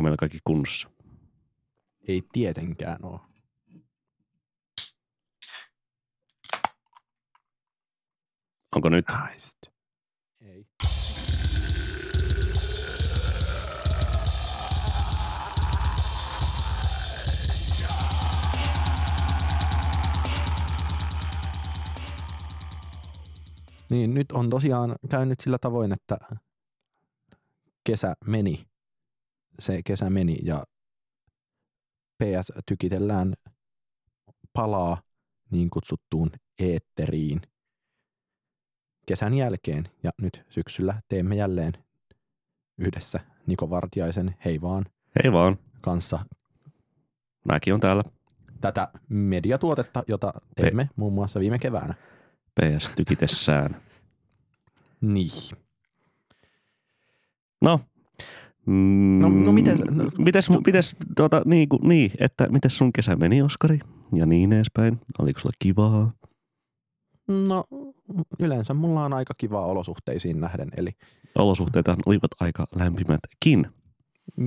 onko meillä kaikki kunnossa? Ei tietenkään ole. Onko nyt? Nice. Ei. Niin, nyt on tosiaan käynyt sillä tavoin, että kesä meni. Se kesä meni ja PS tykitellään palaa niin kutsuttuun eetteriin kesän jälkeen. Ja nyt syksyllä teemme jälleen yhdessä Niko Vartiaisen Hei vaan Hei vaan. kanssa Mäkin on täällä. tätä mediatuotetta, jota teimme muun muassa viime keväänä. PS tykitessään. Niin. No. Mm, No- no mites- no- mites, mites tuota, niin, kuin, niin, että mites sun kesä meni, Oskari? Ja niin edespäin. Oliko sulla kivaa? No yleensä mulla on aika kivaa olosuhteisiin nähden, eli Olosuhteita olivat aika lämpimätkin.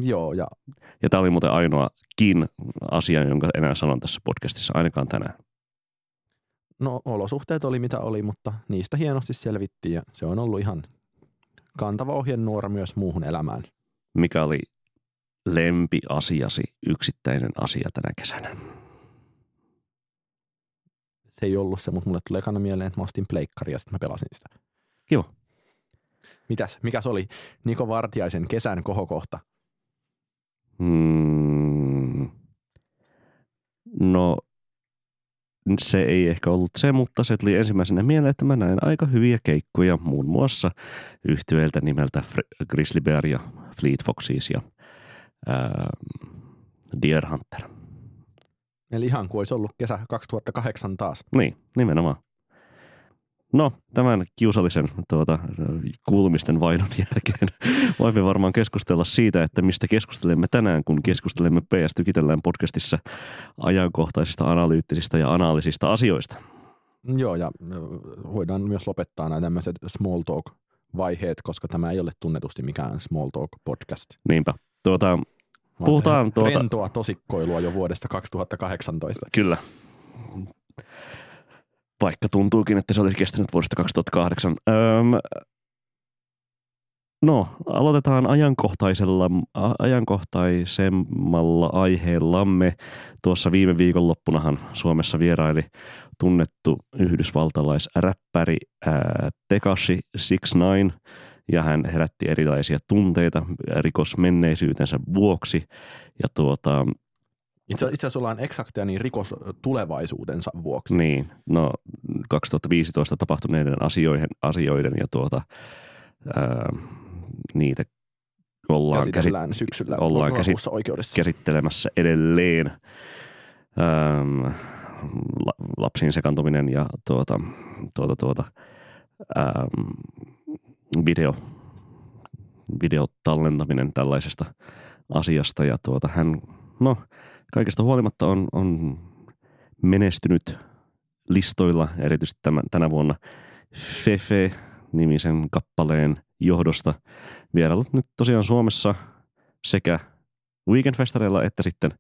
joo, ja Ja tämä oli muuten ainoakin asia, jonka enää sanon tässä podcastissa, ainakaan tänään. no olosuhteet oli mitä oli, mutta niistä hienosti selvittiin ja se on ollut ihan kantava ohjenuora myös muuhun elämään. Mikä oli lempiasiasi, yksittäinen asia tänä kesänä? Se ei ollut se, mutta mulle tuli ekana mieleen, että mä ostin pleikkari ja sitten mä pelasin sitä. Kiva. Mitäs, mikäs oli Niko Vartiaisen kesän kohokohta? Mm. No, se ei ehkä ollut se, mutta se tuli ensimmäisenä mieleen, että mä näin aika hyviä keikkoja muun muassa yhtyeeltä nimeltä Fr- Grizzly Bear ja Fleet Foxes ja ää, Deer Hunter. Eli ihan kuin olisi ollut kesä 2008 taas. Niin, nimenomaan. No, tämän kiusallisen tuota, kuulumisten vaihdon jälkeen voimme varmaan keskustella siitä, että mistä keskustelemme tänään, kun keskustelemme PS Tykitellään podcastissa ajankohtaisista, analyyttisistä ja analysista asioista. Joo, ja voidaan myös lopettaa nämä tämmöiset small talk vaiheet, koska tämä ei ole tunnetusti mikään small talk podcast. Niinpä. Tuota, Puhutaan tuota- Rentoa tosikkoilua jo vuodesta 2018. kyllä. Vaikka tuntuukin, että se olisi kestänyt vuodesta 2008. Öm, no, aloitetaan ajankohtaisella, ajankohtaisemmalla aiheellamme. Tuossa viime viikonloppunahan Suomessa vieraili tunnettu yhdysvaltalaisräppäri ää, Tekashi 69 ja hän herätti erilaisia tunteita rikosmenneisyytensä vuoksi. Ja tuota, Itse, itse asiassa ollaan eksakteja niin rikos tulevaisuudensa vuoksi. Niin, no 2015 tapahtuneiden asioiden, asioiden ja tuota, ää, niitä ollaan käsit, Käsitellään syksyllä ollaan lokakuussa oikeudessa. käsittelemässä edelleen. Ähm, la, lapsiin sekantuminen ja tuota, tuota, tuota, ähm, video, videotallentaminen tällaisesta asiasta. Ja tuota, hän, no, kaikesta huolimatta on, on menestynyt listoilla, erityisesti tämän, tänä vuonna Fefe-nimisen kappaleen johdosta vierailut nyt tosiaan Suomessa sekä weekendfestareilla että sitten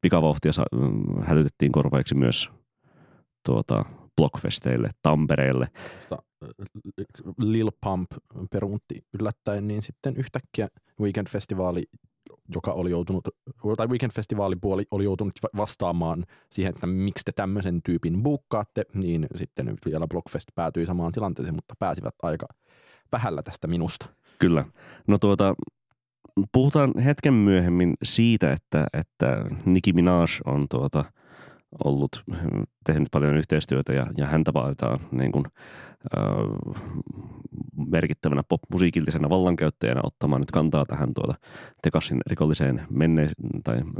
pikavauhtia mm, hälytettiin korvaiksi myös tuota, blockfesteille, Tampereelle. Ö, Lil Pump peruunti yllättäen, niin sitten yhtäkkiä Weekend-festivaali, joka oli joutunut, tai Weekend-festivaalipuoli oli joutunut va- vastaamaan siihen, että miksi te tämmöisen tyypin buukkaatte, niin sitten vielä Blockfest päätyi samaan tilanteeseen, mutta pääsivät aika vähällä tästä minusta. Kyllä. No tuota, puhutaan hetken myöhemmin siitä, että, että Nicki Minaj on tuota, ollut, tehnyt paljon yhteistyötä ja, ja häntä vaaditaan niin kuin, äh, merkittävänä pop-musiikillisena vallankäyttäjänä ottamaan nyt kantaa tähän tuota Tekasin rikolliseen menne- tai mm,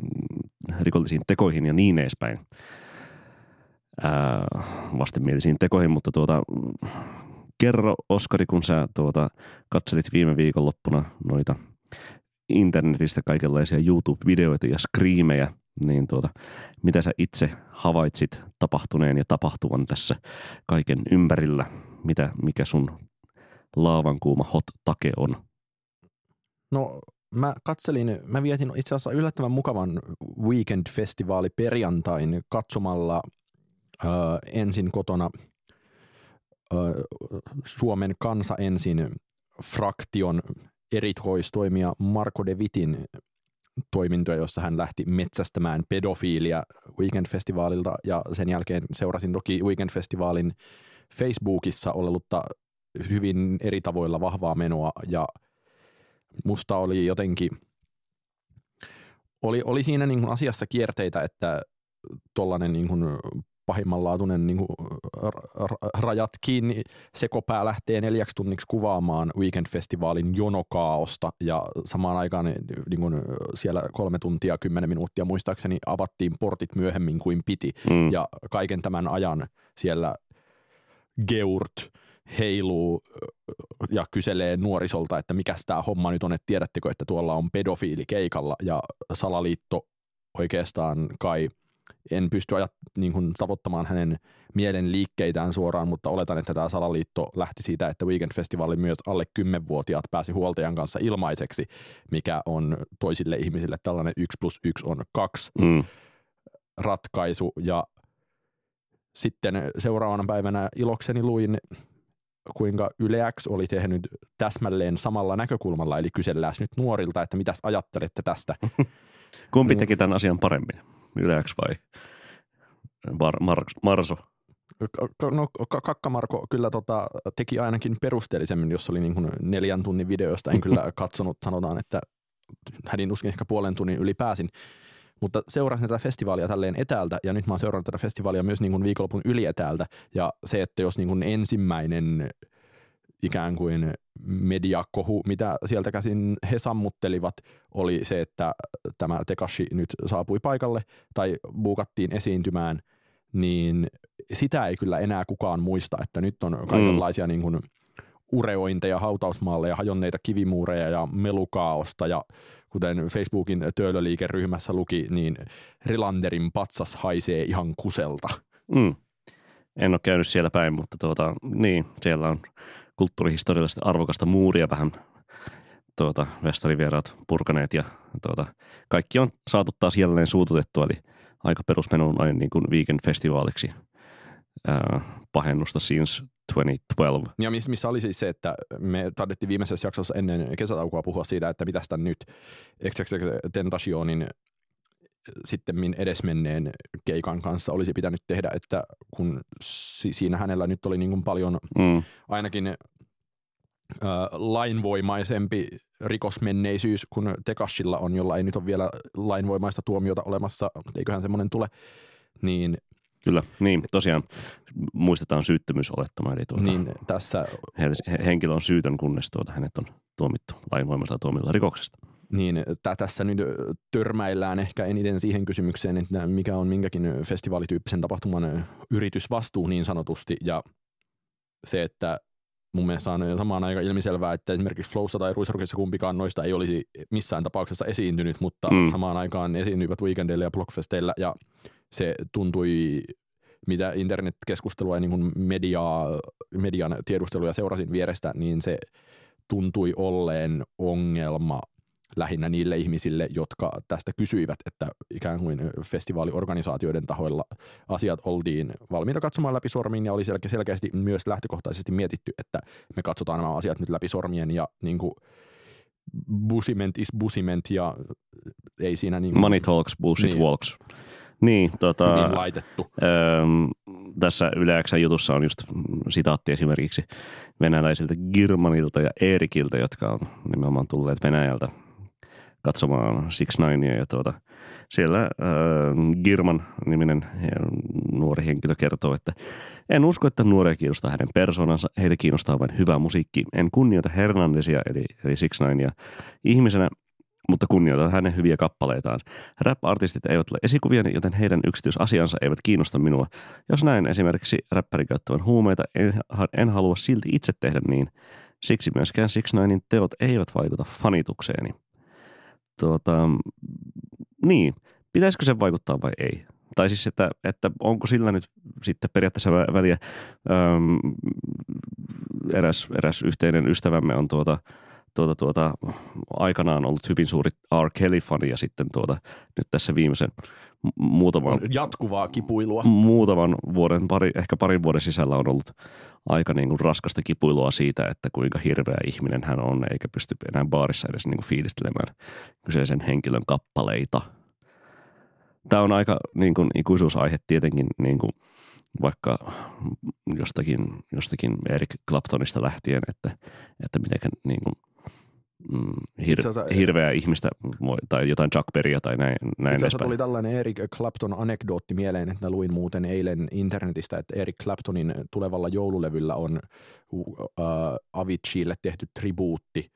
rikollisiin tekoihin ja niin edespäin. Äh, vastenmielisiin tekoihin, mutta tuota, kerro Oskari, kun sä tuota, katselit viime viikonloppuna noita internetistä kaikenlaisia YouTube-videoita ja screamejä, niin tuota, mitä sä itse havaitsit tapahtuneen ja tapahtuvan tässä kaiken ympärillä? Mitä, mikä sun laavan kuuma hot take on? No mä katselin, mä vietin itse asiassa yllättävän mukavan Weekend-festivaali perjantain katsomalla ö, ensin kotona ö, Suomen kansa ensin fraktion erikoistoimija Marko De Vitin toimintoja, jossa hän lähti metsästämään pedofiilia Weekend-festivaalilta. Ja sen jälkeen seurasin toki Weekend-festivaalin Facebookissa olellutta hyvin eri tavoilla vahvaa menoa. Ja musta oli jotenkin, oli, oli siinä niin kuin asiassa kierteitä, että tuollainen niin pahimmanlaatuinen niin kuin rajat kiinni sekopää lähtee neljäksi tunniksi kuvaamaan Weekend-festivaalin jonokaaosta ja samaan aikaan niin kuin siellä kolme tuntia kymmenen minuuttia muistaakseni avattiin portit myöhemmin kuin piti mm. ja kaiken tämän ajan siellä Geurt heiluu ja kyselee nuorisolta, että mikä tämä homma nyt on, että tiedättekö, että tuolla on pedofiili keikalla ja salaliitto oikeastaan kai – en pysty ajat, niin kuin, tavoittamaan hänen mielen liikkeitään suoraan, mutta oletan, että tämä salaliitto lähti siitä, että Weekend-festivaali myös alle 10-vuotiaat pääsi huoltajan kanssa ilmaiseksi, mikä on toisille ihmisille tällainen 1 plus 1 on 2 mm. ratkaisu. Ja sitten seuraavana päivänä ilokseni luin, kuinka Yle X oli tehnyt täsmälleen samalla näkökulmalla, eli kysellään nyt nuorilta, että mitä ajattelette tästä. Kumpi teki tämän asian paremmin? Yleäks vai Mar- Mar- Marso? No Kakkamarko kyllä tota, teki ainakin perusteellisemmin, jos oli niin kuin neljän tunnin videosta. En kyllä katsonut, sanotaan, että hädin uskin ehkä puolen tunnin yli pääsin. Mutta seurasin tätä festivaalia tälleen etäältä ja nyt mä oon seurannut tätä festivaalia myös niin kuin viikonlopun yli etäältä. Ja se, että jos niin kuin ensimmäinen ikään kuin mediakohu, mitä sieltä käsin he sammuttelivat, oli se, että tämä Tekashi nyt saapui paikalle tai buukattiin esiintymään, niin sitä ei kyllä enää kukaan muista, että nyt on kaikenlaisia mm. niin kuin ureointeja hautausmaalle ja hajonneita kivimuureja ja melukaaosta ja kuten Facebookin töölöliikeryhmässä luki, niin Rilanderin patsas haisee ihan kuselta. Mm. En ole käynyt siellä päin, mutta tuota, niin, siellä on kulttuurihistoriallisesti arvokasta muuria vähän tuota, vestarivieraat purkaneet ja tuota, kaikki on saatu taas jälleen suututettua, eli aika perusmenu on niin kuin weekend-festivaaliksi ää, pahennusta since 2012. Ja missä oli siis se, että me taidettiin viimeisessä jaksossa ennen kesätaukoa puhua siitä, että mitä nyt XXX Tentationin sitten edesmenneen keikan kanssa olisi pitänyt tehdä, että kun siinä hänellä nyt oli niin kuin paljon mm. ainakin äh, lainvoimaisempi rikosmenneisyys kuin Tekashilla on, jolla ei nyt ole vielä lainvoimaista tuomiota olemassa, mutta eiköhän semmoinen tule, niin Kyllä, niin tosiaan muistetaan syyttömyysolettama, eli tuota, niin, tässä... henkilö on syytön, kunnes tuota, hänet on tuomittu lainvoimaisella tuomilla rikoksesta niin tässä nyt törmäillään ehkä eniten siihen kysymykseen, että mikä on minkäkin festivaalityyppisen tapahtuman yritysvastuu niin sanotusti ja se, että mun mielestä on samaan aika ilmiselvää, että esimerkiksi Flowssa tai Ruisrokissa kumpikaan noista ei olisi missään tapauksessa esiintynyt, mutta mm. samaan aikaan esiintyivät weekendeillä ja blogfesteillä ja se tuntui mitä internetkeskustelua ja niin kuin mediaa, median tiedusteluja seurasin vierestä, niin se tuntui olleen ongelma lähinnä niille ihmisille, jotka tästä kysyivät, että ikään kuin festivaaliorganisaatioiden tahoilla asiat oltiin valmiita katsomaan läpi sormiin ja oli selke- selkeästi myös lähtökohtaisesti mietitty, että me katsotaan nämä asiat nyt läpi sormien ja niin kuin busiment is busiment ja ei siinä niin kuin, Money talks, bullshit niin. walks. Niin, tota, Hyvin laitettu. Öö, tässä Yle jutussa on just sitaatti esimerkiksi venäläisiltä Girmanilta ja Erikiltä, jotka on nimenomaan tulleet Venäjältä katsomaan Six Ninea ja tuota, siellä äh, Girman niminen nuori henkilö kertoo, että en usko, että nuoria kiinnostaa hänen persoonansa, heitä kiinnostaa vain hyvä musiikki. En kunnioita Hernandesia eli, eli Six Ninea ihmisenä, mutta kunnioitan hänen hyviä kappaleitaan. Rap-artistit eivät ole esikuvia, joten heidän yksityisasiansa eivät kiinnosta minua. Jos näin esimerkiksi räppärin käyttävän huumeita, en, en halua silti itse tehdä niin. Siksi myöskään Six Ninein teot eivät vaikuta fanitukseeni tuota, niin, pitäisikö se vaikuttaa vai ei? Tai siis, että, että onko sillä nyt sitten periaatteessa väliä, öm, eräs, eräs yhteinen ystävämme on tuota, tuota, tuota, aikanaan ollut hyvin suuri R. Kelly-fani ja sitten tuota, nyt tässä viimeisen muutaman, jatkuvaa kipuilua. muutaman vuoden, pari, ehkä parin vuoden sisällä on ollut aika niin kuin raskasta kipuilua siitä, että kuinka hirveä ihminen hän on, eikä pysty enää baarissa edes niin kuin fiilistelemään kyseisen henkilön kappaleita. Tämä on aika niin kuin ikuisuusaihe tietenkin niin kuin vaikka jostakin, jostakin Eric Claptonista lähtien, että, että miten niin kuin, hir, Itse asiassa- hirveää ihmistä tai jotain Chuck Berrya tai näin, näin Itse asiassa tuli tällainen Eric Clapton anekdootti mieleen, että mä luin muuten eilen internetistä, että Eric Claptonin tulevalla joululevyllä on uh, Aviciille tehty tribuutti,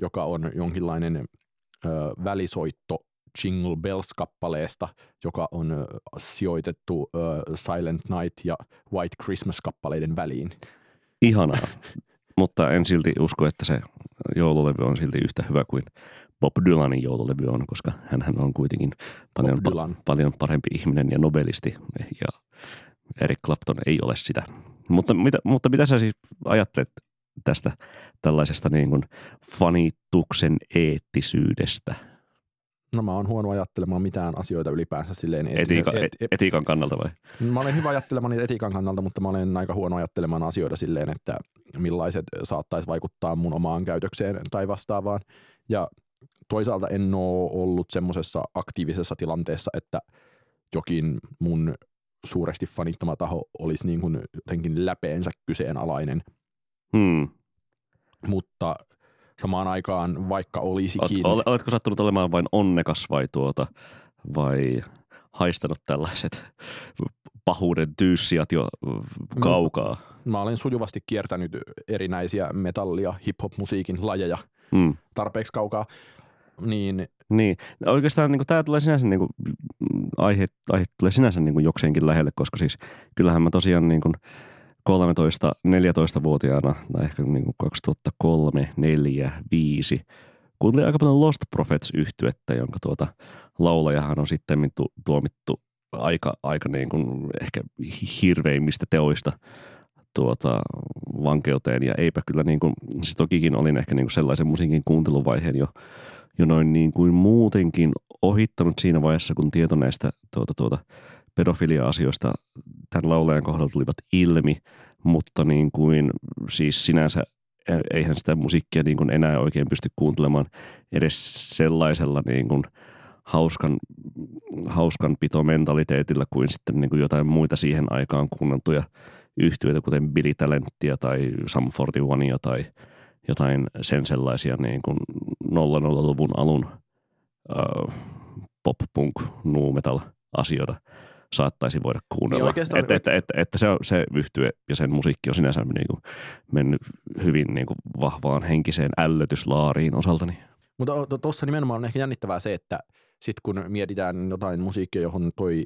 joka on jonkinlainen uh, välisoitto Jingle Bells-kappaleesta, joka on uh, sijoitettu uh, Silent Night ja White Christmas-kappaleiden väliin. Ihanaa, mutta en silti usko, että se joululevy on silti yhtä hyvä kuin Bob Dylanin joululevy on, koska hän on kuitenkin paljon, Dylan. paljon parempi ihminen ja nobelisti ja Eric Clapton ei ole sitä. Mutta mitä, mutta mitä sä siis ajattelet tästä tällaisesta niin kuin fanituksen eettisyydestä No mä oon huono ajattelemaan mitään asioita ylipäänsä silleen. eettisen- etiikan, et- et, etiikan kannalta vai? Mä olen hyvä ajattelemaan niitä etiikan kannalta, mutta mä olen aika huono ajattelemaan asioita silleen, että millaiset saattaisi vaikuttaa mun omaan käytökseen tai vastaavaan. Ja toisaalta en ole ollut semmoisessa aktiivisessa tilanteessa, että jokin mun suuresti fanittama taho olisi niin kuin jotenkin läpeensä kyseenalainen, Hmm. mutta samaan aikaan vaikka olisikin, ole- oletko sattunut olemaan vain onnekas vai tuota, vai haistanut tällaiset pahuuden tyyssijat jo kaukaa? mä olen sujuvasti kiertänyt erinäisiä metalli- ja hip-hop-musiikin lajeja Hmm. tarpeeksi kaukaa, niin Niin, oikeastaan niin tämä tulee sinänsä, niin kuin, aihe, aihe tulee sinänsä niin kuin jokseenkin lähelle, koska siis kyllähän mä tosiaan niin kuin 13-14-vuotiaana, tai ehkä niin kuin 2003, 4, 5, kuuntelin aika paljon Lost Prophets yhtyettä, jonka tuota laulajahan on sitten tu- tuomittu aika, aika niin kuin ehkä hirveimmistä teoista tuota, vankeuteen. Ja eipä kyllä niin kuin, siis tokikin olin ehkä niin kuin sellaisen musiikin kuunteluvaiheen jo, jo noin niin kuin muutenkin ohittanut siinä vaiheessa, kun tieto näistä tuota, tuota, pedofilia-asioista tämän laulajan kohdalla tulivat ilmi, mutta niin kuin siis sinänsä e- eihän sitä musiikkia niin kuin enää oikein pysty kuuntelemaan edes sellaisella niin kuin hauskan, hauskan pitomentaliteetillä kuin sitten niin kuin jotain muita siihen aikaan kuunneltuja yhtiöitä, kuten Billy Talentia tai Sum 41 tai jotain sen sellaisia niin kuin 00-luvun alun äh, pop-punk, nu metal asioita saattaisi voida kuunnella. Niin että, että, että, että, se, on, se yhtye ja sen musiikki on sinänsä niin kuin mennyt hyvin niin kuin vahvaan henkiseen ällötyslaariin osaltani. Mutta tuossa nimenomaan on ehkä jännittävää se, että sitten kun mietitään jotain musiikkia, johon toi,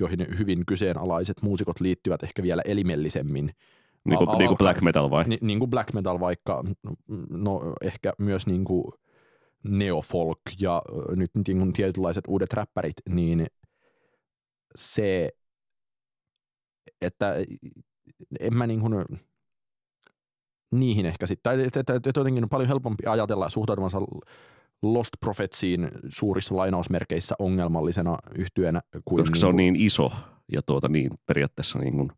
joihin hyvin kyseenalaiset muusikot liittyvät ehkä vielä elimellisemmin. Niin kuin, Al- niin kuin black metal vai? Ni, niin kuin black metal vaikka, no ehkä myös niin kuin neofolk ja nyt niin kuin tietynlaiset uudet räppärit, niin se, että en mä niin kuin niihin ehkä sitten, tai että, että, että jotenkin on paljon helpompi ajatella suhtautumansa Lost Prophetsiin suurissa lainausmerkeissä ongelmallisena yhtyenä kuin koska se on niin iso ja tuota niin periaatteessa niin kuin,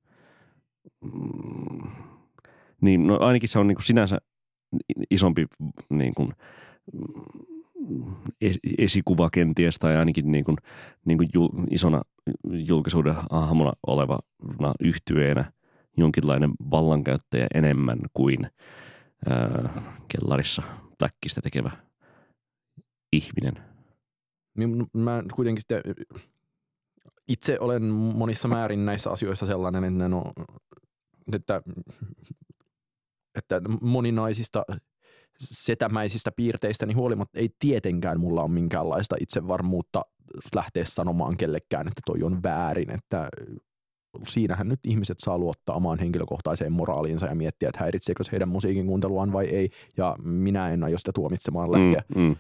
mm, niin no ainakin se on niin kuin sinänsä isompi niin kuin, mm, esikuva kenties tai ainakin niin kuin, niin kuin jul, isona julkisuuden hahmona olevana yhtyeenä jonkinlainen vallankäyttäjä enemmän kuin ää, kellarissa pläkkistä tekevä ihminen. Min- Mä kuitenkin sitten itse olen monissa määrin näissä asioissa sellainen, että, no, että, että moninaisista setämäisistä piirteistä huolimatta ei tietenkään mulla ole minkäänlaista itsevarmuutta lähteä sanomaan kellekään, että toi on väärin, että siinähän nyt ihmiset saa luottaa omaan henkilökohtaiseen moraaliinsa ja miettiä, että häiritseekö se heidän musiikin kuunteluaan vai ei, ja minä en aio sitä tuomitsemaan lähteä. Mm, mm.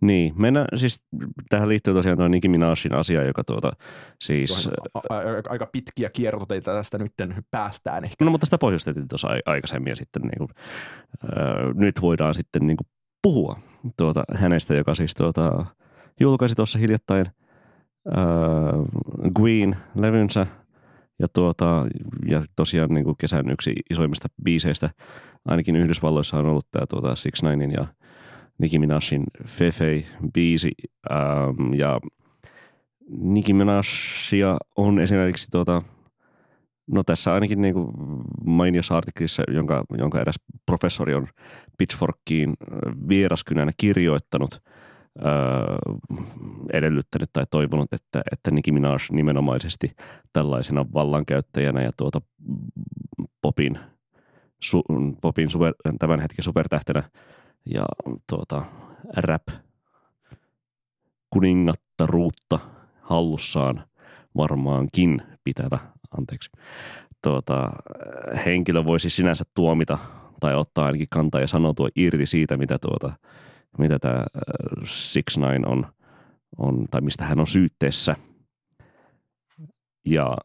Niin, mennään, siis tähän liittyy tosiaan tuo Nicki Minajin asia, joka tuota, siis... Aika pitkiä kiertoteitä tästä nyt päästään ehkä. No mutta sitä pohjustettiin tuossa ai- aikaisemmin ja sitten niin kuin, äh, nyt voidaan sitten niin kuin puhua tuota, hänestä, joka siis tuota, julkaisi tuossa hiljattain äh, Queen-levynsä ja, tuota, ja tosiaan niin kuin kesän yksi isoimmista biiseistä ainakin Yhdysvalloissa on ollut tämä tuota Six Ninein ja Nicki Minajin Fefe-biisi ähm, ja Nicki Minajia on esimerkiksi tuota, no tässä ainakin niin kuin mainiossa artikkelissa, jonka, jonka eräs professori on Pitchforkiin vieraskynänä kirjoittanut, öö, edellyttänyt tai toivonut, että, että Nicki Minaj nimenomaisesti tällaisena vallankäyttäjänä ja tuota popin, su, popin super, tämän hetken supertähtenä ja tuota, rap kuningattaruutta hallussaan varmaankin pitävä, anteeksi, tuota, henkilö voisi sinänsä tuomita tai ottaa ainakin kantaa ja sanoutua irti siitä, mitä, tuota, mitä tämä Six Nine on, on, tai mistä hän on syytteessä. Ja,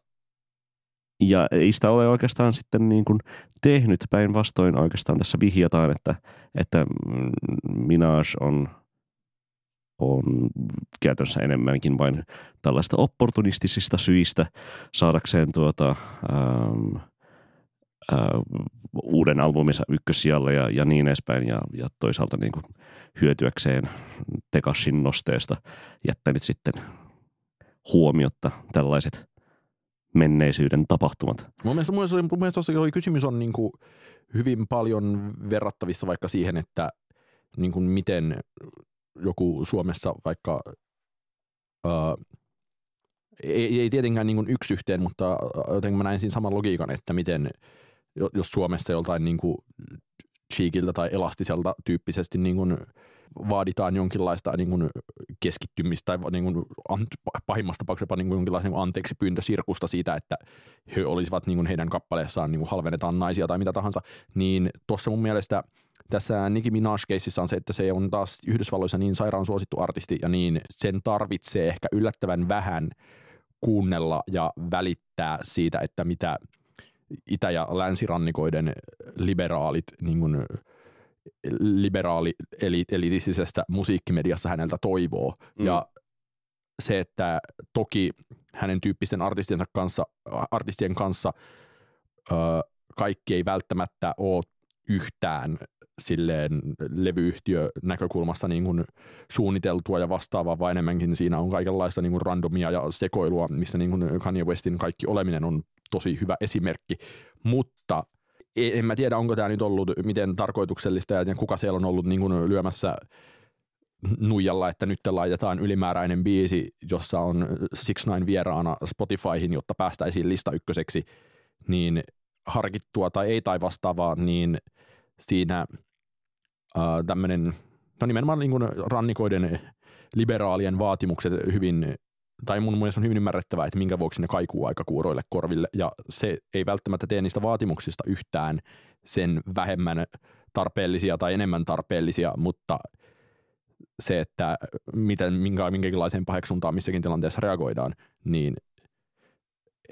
ja ei sitä ole oikeastaan sitten niin kuin tehnyt. Päinvastoin oikeastaan tässä vihjataan, että, että Minaj on, on käytännössä enemmänkin vain tällaista opportunistisista syistä saadakseen tuota, ähm, äh, uuden albuminsa ykkössijalle ja, ja niin edespäin. Ja, ja toisaalta niin kuin hyötyäkseen Tekashin nosteesta jättänyt sitten huomiotta tällaiset menneisyyden tapahtumat. Mun mielestä, mun mielestä, mun mielestä kysymys on niin kuin hyvin paljon verrattavissa vaikka siihen, että niin kuin miten joku Suomessa vaikka, ää, ei, ei tietenkään niin kuin yksi yhteen, mutta jotenkin mä näin siinä saman logiikan, että miten jos Suomessa joltain niin kuin cheekiltä tai elastiselta tyyppisesti niin kuin vaaditaan jonkinlaista niin kuin keskittymistä tai niin kuin, pahimmassa tapauksessa niin kuin jonkinlaisen niin anteeksi pyyntösirkusta siitä, että he olisivat niin kuin heidän kappaleessaan niin kuin halvennetaan naisia tai mitä tahansa, niin tuossa mun mielestä tässä Nicki Minaj-keississä on se, että se on taas Yhdysvalloissa niin sairaan suosittu artisti ja niin sen tarvitsee ehkä yllättävän vähän kuunnella ja välittää siitä, että mitä itä- ja länsirannikoiden liberaalit niin kuin, liberaali eli, elitistisessä musiikkimediassa häneltä toivoo. Mm. Ja se, että toki hänen tyyppisten artistiensa kanssa, artistien kanssa ö, kaikki ei välttämättä ole yhtään silleen levyyhtiö näkökulmasta niin kuin suunniteltua ja vastaavaa, vaan enemmänkin siinä on kaikenlaista niin kuin randomia ja sekoilua, missä niin kuin Kanye Westin kaikki oleminen on tosi hyvä esimerkki, mutta – en mä tiedä, onko tämä nyt ollut miten tarkoituksellista ja kuka siellä on ollut niin lyömässä nuijalla, että nyt laitetaan ylimääräinen biisi, jossa on Six Nine vieraana Spotifyhin, jotta päästäisiin lista ykköseksi, niin harkittua tai ei tai vastaavaa, niin siinä tämmöinen, no nimenomaan niin rannikoiden liberaalien vaatimukset hyvin tai mun mielestä on hyvin ymmärrettävää, että minkä vuoksi ne kaikuu aika kuuroille korville, ja se ei välttämättä tee niistä vaatimuksista yhtään sen vähemmän tarpeellisia tai enemmän tarpeellisia, mutta se, että miten, minkä, minkälaiseen paheksuntaan missäkin tilanteessa reagoidaan, niin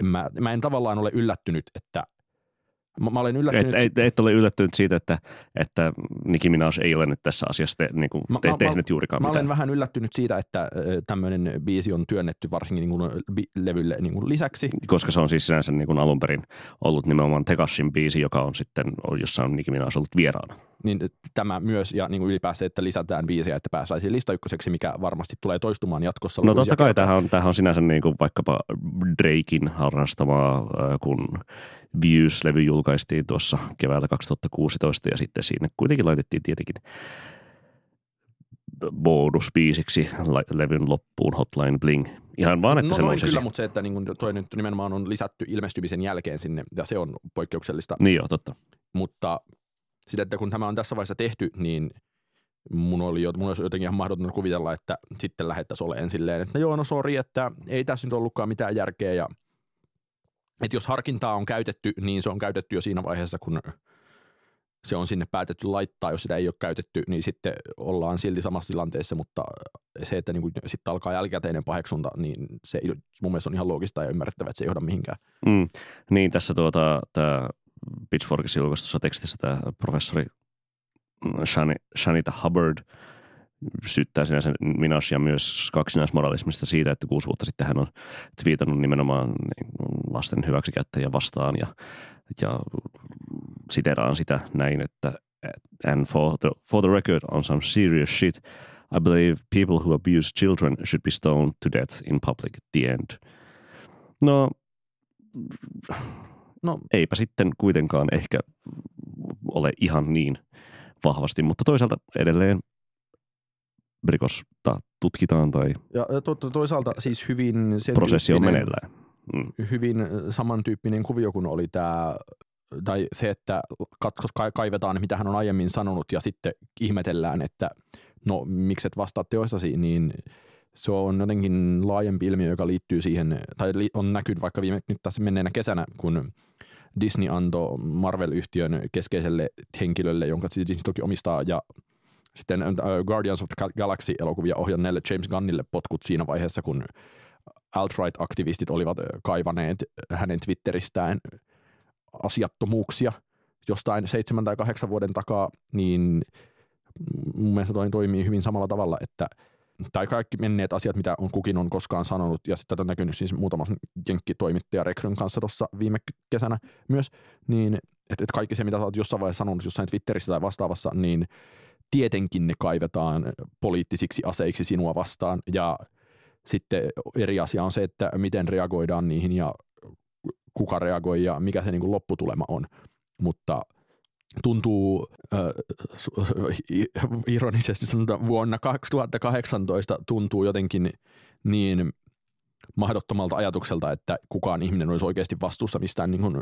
mä, mä en tavallaan ole yllättynyt, että Mä, mä olen yllättynyt. Et, et, et ole yllättynyt siitä, että, että Nicki Minaj ei ole nyt tässä asiassa te, niin kuin, te, mä, tehnyt mä, juurikaan mä mitään. olen vähän yllättynyt siitä, että tämmöinen biisi on työnnetty varsinkin niin kuin bi, levylle niin kuin lisäksi. Koska se on siis sinänsä niin kuin alun perin ollut nimenomaan Tekashin biisi, joka on sitten, jossa on Nicki Minaj ollut vieraana. Niin tämä myös ja niin kuin ylipäänsä, että lisätään biisiä, että pääsäisiin lista ykköseksi, mikä varmasti tulee toistumaan jatkossa. No totta kai tämähän on, tämähän on sinänsä niin kuin vaikkapa Drakein harrastamaa, kun Views-levy julkaistiin tuossa keväällä 2016 ja sitten siinä kuitenkin laitettiin tietenkin bonusbiisiksi levyn loppuun Hotline Bling. Ihan vaan, että no, se noin kyllä, mutta se, että niin toi nyt nimenomaan on lisätty ilmestymisen jälkeen sinne ja se on poikkeuksellista. Niin joo, totta. Mutta sitä, että kun tämä on tässä vaiheessa tehty, niin mun oli, mun olisi jotenkin ihan mahdotonta kuvitella, että sitten lähettäisiin olemaan silleen, että no joo, no sori, että ei tässä nyt ollutkaan mitään järkeä ja että jos harkintaa on käytetty, niin se on käytetty jo siinä vaiheessa, kun se on sinne päätetty laittaa, jos sitä ei ole käytetty, niin sitten ollaan silti samassa tilanteessa, mutta se, että niin sitten alkaa jälkikäteinen paheksunta, niin se mun mielestä on ihan loogista ja ymmärrettävää, että se ei johda mihinkään. Mm. Niin, tässä tuota, tämä Pitchforkissa julkaistussa tekstissä tämä professori Shani, Shanita Hubbard syyttää sinänsä Minashia myös kaksinaismoralismista siitä, että kuusi vuotta sitten hän on twiitannut nimenomaan niin lasten hyväksikäyttäjiä vastaan ja, ja siteraan sitä näin, että and for the, for the record on some serious shit, I believe people who abuse children should be stoned to death in public the end. No, no eipä sitten kuitenkaan ehkä ole ihan niin vahvasti, mutta toisaalta edelleen rikosta tutkitaan tai ja to, to, toisaalta siis hyvin sen prosessi on meneillään. Mm. Hyvin samantyyppinen kuvio kuin oli tämä tai se, että kaivetaan, mitä hän on aiemmin sanonut ja sitten ihmetellään, että no mikset vastaa teoissasi, niin se on jotenkin laajempi ilmiö, joka liittyy siihen, tai on näkynyt vaikka viime, nyt tässä menneenä kesänä, kun Disney antoi Marvel-yhtiön keskeiselle henkilölle, jonka Disney toki omistaa, ja sitten Guardians of the Galaxy-elokuvia ohjanneelle James Gunnille potkut siinä vaiheessa, kun alt-right-aktivistit olivat kaivaneet hänen Twitteristään asiattomuuksia jostain seitsemän tai kahdeksan vuoden takaa, niin mun mielestä toi toimii hyvin samalla tavalla, että tai kaikki menneet asiat, mitä on kukin on koskaan sanonut, ja sitten tätä on näkynyt siis muutama jenkkitoimittaja Rekryn kanssa tuossa viime kesänä myös, niin että et kaikki se, mitä sä oot jossain vaiheessa sanonut jossain Twitterissä tai vastaavassa, niin tietenkin ne kaivetaan poliittisiksi aseiksi sinua vastaan, ja sitten eri asia on se, että miten reagoidaan niihin ja kuka reagoi ja mikä se niin kuin lopputulema on. Mutta tuntuu äh, ironisesti sanotaan vuonna 2018 tuntuu jotenkin niin mahdottomalta ajatukselta, että kukaan ihminen olisi oikeasti vastuussa mistään niin kuin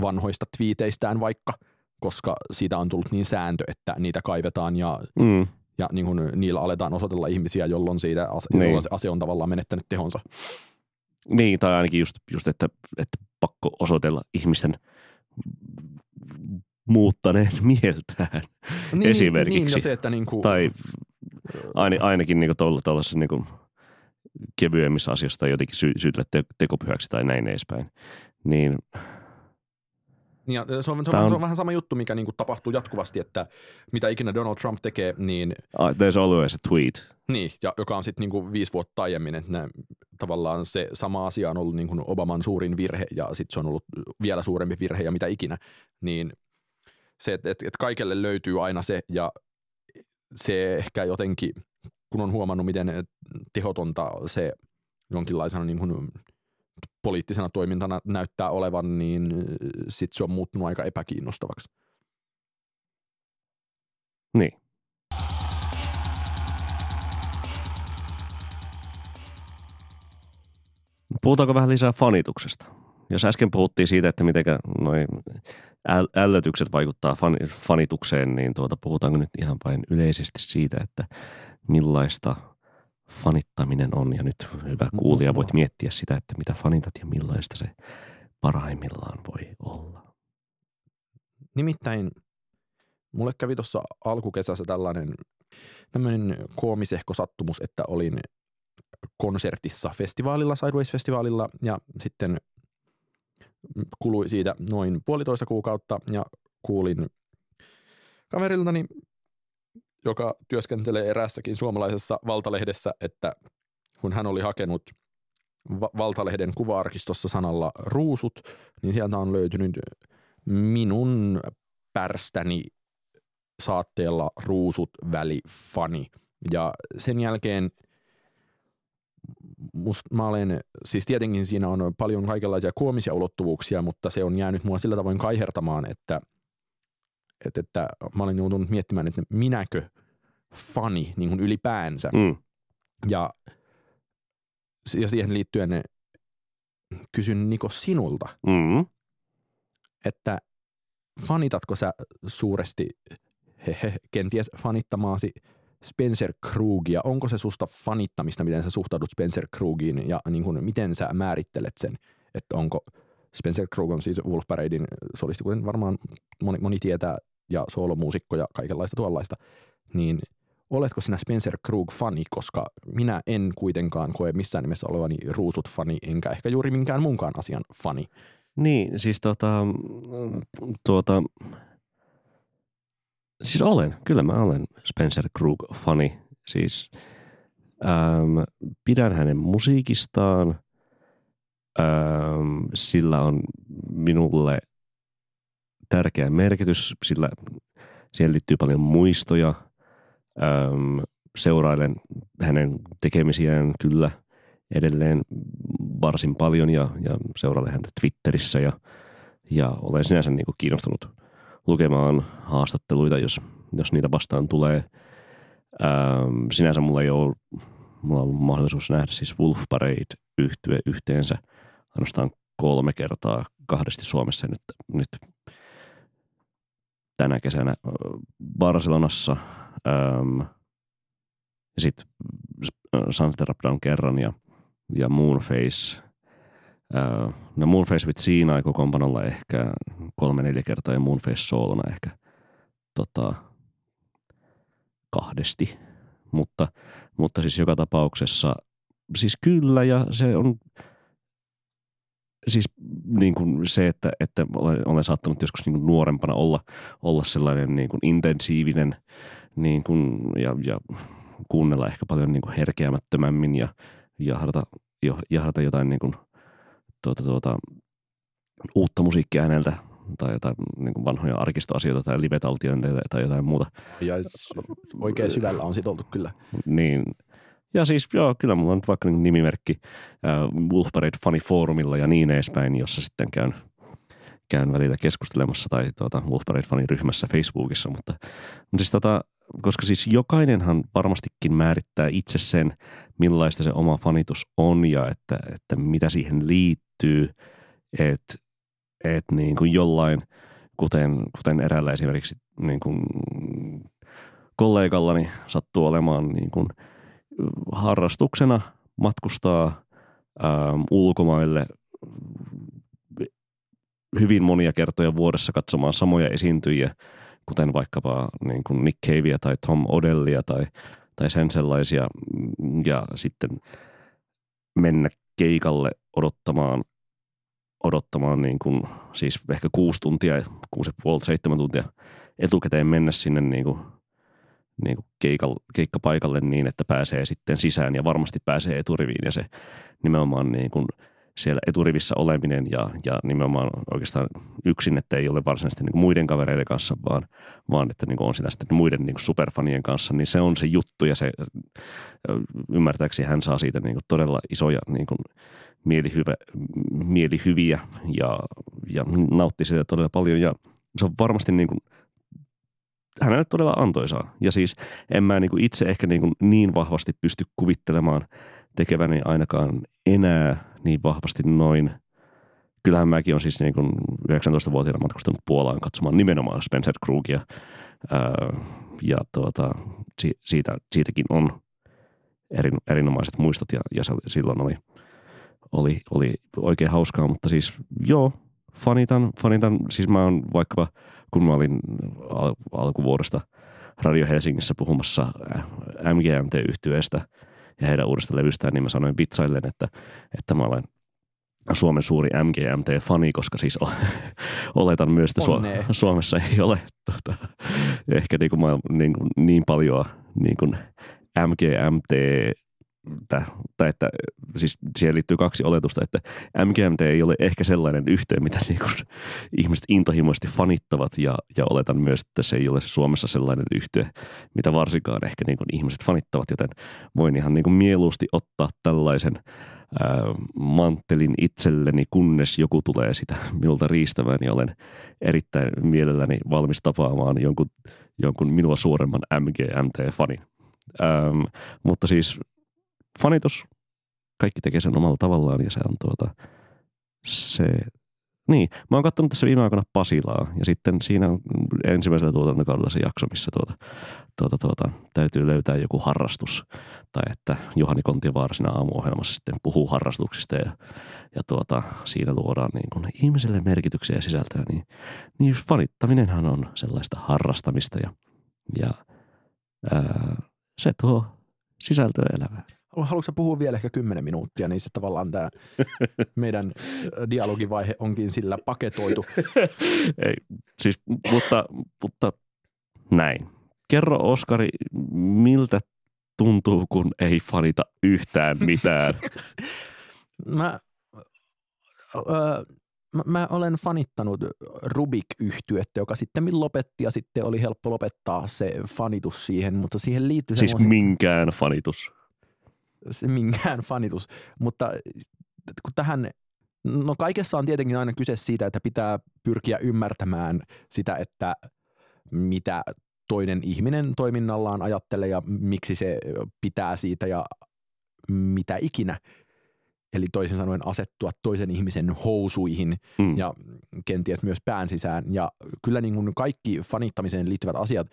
vanhoista twiiteistään vaikka, koska siitä on tullut niin sääntö, että niitä kaivetaan ja, mm. ja niin kuin niillä aletaan osoitella ihmisiä, jolloin, siitä ase, niin. jolloin se ase on tavallaan menettänyt tehonsa. Niin, tai ainakin just, just että, että pakko osoitella ihmisten muuttaneen mieltään niin, esimerkiksi. Niin, ja se, että niin kuin... Tai ain, ainakin niin tuollaisessa niin kevyemmissä asioissa jotenkin sy- syytellä te- tekopyhäksi tai näin edespäin. Niin niin ja se, on, se, on, on, se on vähän sama juttu, mikä niin kuin tapahtuu jatkuvasti, että mitä ikinä Donald Trump tekee, niin... Uh, there's always a tweet. Niin, ja joka on sitten niin viisi vuotta aiemmin, että ne, tavallaan se sama asia on ollut niin kuin Obaman suurin virhe, ja sitten se on ollut vielä suurempi virhe ja mitä ikinä. Niin se, että et, et kaikelle löytyy aina se, ja se ehkä jotenkin, kun on huomannut, miten tehotonta se jonkinlaisena niin kuin poliittisena toimintana näyttää olevan, niin sitten se on muuttunut aika epäkiinnostavaksi. Niin. Puhutaanko vähän lisää fanituksesta? Jos äsken puhuttiin siitä, että miten noin ällötykset vaikuttaa fanitukseen, niin tuota, puhutaanko nyt ihan vain yleisesti siitä, että millaista fanittaminen on. Ja nyt hyvä kuulija voit miettiä sitä, että mitä fanitat ja millaista se parhaimmillaan voi olla. Nimittäin mulle kävi tuossa alkukesässä tällainen tämmöinen koomisehko sattumus, että olin konsertissa festivaalilla, Sideways-festivaalilla ja sitten kului siitä noin puolitoista kuukautta ja kuulin kaveriltani joka työskentelee eräässäkin suomalaisessa valtalehdessä, että kun hän oli hakenut va- Valtalehden kuva-arkistossa sanalla ruusut, niin sieltä on löytynyt minun pärstäni saatteella ruusut väli fani. Ja sen jälkeen must, mä olen, siis tietenkin siinä on paljon kaikenlaisia koomisia ulottuvuuksia, mutta se on jäänyt mua sillä tavoin kaihertamaan, että – että, että mä olen joutunut miettimään, että minäkö fani niin kuin ylipäänsä. Mm. Ja, ja siihen liittyen kysyn Niko sinulta, mm. että fanitatko sä suuresti hehe, kenties fanittamaasi Spencer Krugia? Onko se susta fanittamista, miten sä suhtaudut Spencer Krugiin ja niin kuin, miten sä määrittelet sen, että onko Spencer Krug on siis Wolf Paradein solisti, kuten varmaan moni, moni tietää, ja soolomuusikko ja kaikenlaista tuollaista, niin oletko sinä Spencer Krug-fani, koska minä en kuitenkaan koe missään nimessä olevani ruusut-fani, enkä ehkä juuri minkään muunkaan asian fani. Niin, siis tota, tuota, siis olen, kyllä mä olen Spencer Krug-fani. Siis äm, pidän hänen musiikistaan, äm, sillä on minulle tärkeä merkitys, sillä siihen liittyy paljon muistoja. Äm, seurailen hänen tekemisiään kyllä edelleen varsin paljon ja, ja seurailen häntä Twitterissä ja, ja olen sinänsä niin kuin kiinnostunut lukemaan haastatteluita, jos, jos niitä vastaan tulee. Ähm, sinänsä mulla ei ole, mulla on ollut mahdollisuus nähdä siis Wolf Parade yhtye yhteensä ainoastaan kolme kertaa kahdesti Suomessa nyt, nyt tänä kesänä Barcelonassa ähm, ja sitten Sunset kerran ja, ja Moonface. Äh, no Moonface with Siinä kokoonpanolla ehkä kolme-neljä kertaa ja Moonface soolona ehkä tota, kahdesti. Mutta, mutta siis joka tapauksessa, siis kyllä ja se on siis niin kuin se, että, että olen, olen saattanut joskus niin kuin nuorempana olla, olla sellainen niin kuin intensiivinen niin kuin, ja, ja kuunnella ehkä paljon niin kuin herkeämättömämmin ja jahdata, jahdata jotain niin kuin, tuota, tuota, uutta musiikkia häneltä tai jotain niin kuin vanhoja arkistoasioita tai live-taltiointeja tai jotain muuta. Ja oikein syvällä on sitoutu kyllä. Niin, ja siis joo, kyllä mulla on nyt vaikka niin nimimerkki äh, Wolf Parade Funny Forumilla ja niin edespäin, jossa sitten käyn, käyn välillä keskustelemassa tai tuota, Wolf Parade Funny ryhmässä Facebookissa, mutta, mutta siis tota, koska siis jokainenhan varmastikin määrittää itse sen, millaista se oma fanitus on ja että, että mitä siihen liittyy, että et niin kuin jollain, kuten, kuten eräällä esimerkiksi niin kuin kollegallani sattuu olemaan niin kuin – harrastuksena matkustaa ähm, ulkomaille hyvin monia kertoja vuodessa katsomaan samoja esiintyjiä, kuten vaikkapa niin kuin Nick Cavea tai Tom Odellia tai, tai sen sellaisia, ja sitten mennä keikalle odottamaan, odottamaan niin kuin, siis ehkä kuusi tuntia, kuusi ja puoli, seitsemän tuntia etukäteen mennä sinne niin kuin niin kuin keikka, keikkapaikalle niin, että pääsee sitten sisään ja varmasti pääsee eturiviin. Ja se nimenomaan niin kuin siellä eturivissä oleminen ja, ja nimenomaan oikeastaan yksin, että ei ole varsinaisesti niin kuin muiden kavereiden kanssa, vaan, vaan että niin kuin on sitä sitten muiden niin kuin superfanien kanssa, niin se on se juttu ja se ymmärtääkseni hän saa siitä niin kuin todella isoja niin kuin mielihyvä, mielihyviä ja, ja nauttii siitä todella paljon ja se on varmasti niin kuin hänelle todella antoisaa. Ja siis en mä niin kuin itse ehkä niin, kuin niin vahvasti pysty kuvittelemaan tekeväni ainakaan enää niin vahvasti noin. Kyllähän mäkin on siis niin kuin 19-vuotiaana matkustanut Puolaan katsomaan nimenomaan Spencer Krugia. ja tuota, siitä, siitäkin on erin, erinomaiset muistot ja, ja silloin oli, oli, oli oikein hauskaa, mutta siis joo, fanitan, fanitan, siis mä oon vaikkapa, kun mä olin al- alkuvuodesta Radio Helsingissä puhumassa mgmt yhtyeestä ja heidän uudesta levystään, niin mä sanoin vitsaillen, että, että mä olen Suomen suuri MGMT-fani, koska siis oletan myös, että Su- Suomessa ei ole tuota, ehkä niin, kuin mä, niin, kuin, niin paljon niin kuin MGMT tai että siis siihen liittyy kaksi oletusta, että MGMT ei ole ehkä sellainen yhteen, mitä niin kuin ihmiset intohimoisesti fanittavat ja, ja oletan myös, että se ei ole Suomessa sellainen yhteen, mitä varsinkaan ehkä niin kuin ihmiset fanittavat, joten voin ihan niin kuin mieluusti ottaa tällaisen ää, manttelin itselleni, kunnes joku tulee sitä minulta riistämään, niin olen erittäin mielelläni valmis tapaamaan jonkun, jonkun minua suuremman MGMT-fanin. Ähm, mutta siis fanitus, kaikki tekee sen omalla tavallaan ja se on tuota, se, niin, mä oon katsonut tässä viime aikoina Pasilaa ja sitten siinä ensimmäisellä tuotantokaudella se jakso, missä tuota, tuota, tuota, täytyy löytää joku harrastus. Tai että Juhani Kontivaara siinä aamuohjelmassa sitten puhuu harrastuksista ja, ja tuota, siinä luodaan niin kuin ihmiselle merkityksiä ja sisältöä. Niin, niin fanittaminenhan on sellaista harrastamista ja, ja ää, se tuo sisältöä elämään. Haluatko puhua vielä ehkä kymmenen minuuttia, niin sitten tavallaan tämä meidän dialogivaihe onkin sillä paketoitu. Ei, siis, mutta, mutta näin. Kerro Oskari, miltä tuntuu, kun ei fanita yhtään mitään? mä, öö, mä, mä olen fanittanut Rubik-yhtyettä, joka sitten lopetti ja sitten oli helppo lopettaa se fanitus siihen, mutta siihen liittyy Siis minkään fanitus? Se minkään fanitus, mutta kun tähän No kaikessa on tietenkin aina kyse siitä, että pitää pyrkiä ymmärtämään sitä, että mitä toinen ihminen toiminnallaan ajattelee ja miksi se pitää siitä ja mitä ikinä. Eli toisin sanoen asettua toisen ihmisen housuihin mm. ja kenties myös pään sisään. Ja kyllä niin kuin kaikki fanittamiseen liittyvät asiat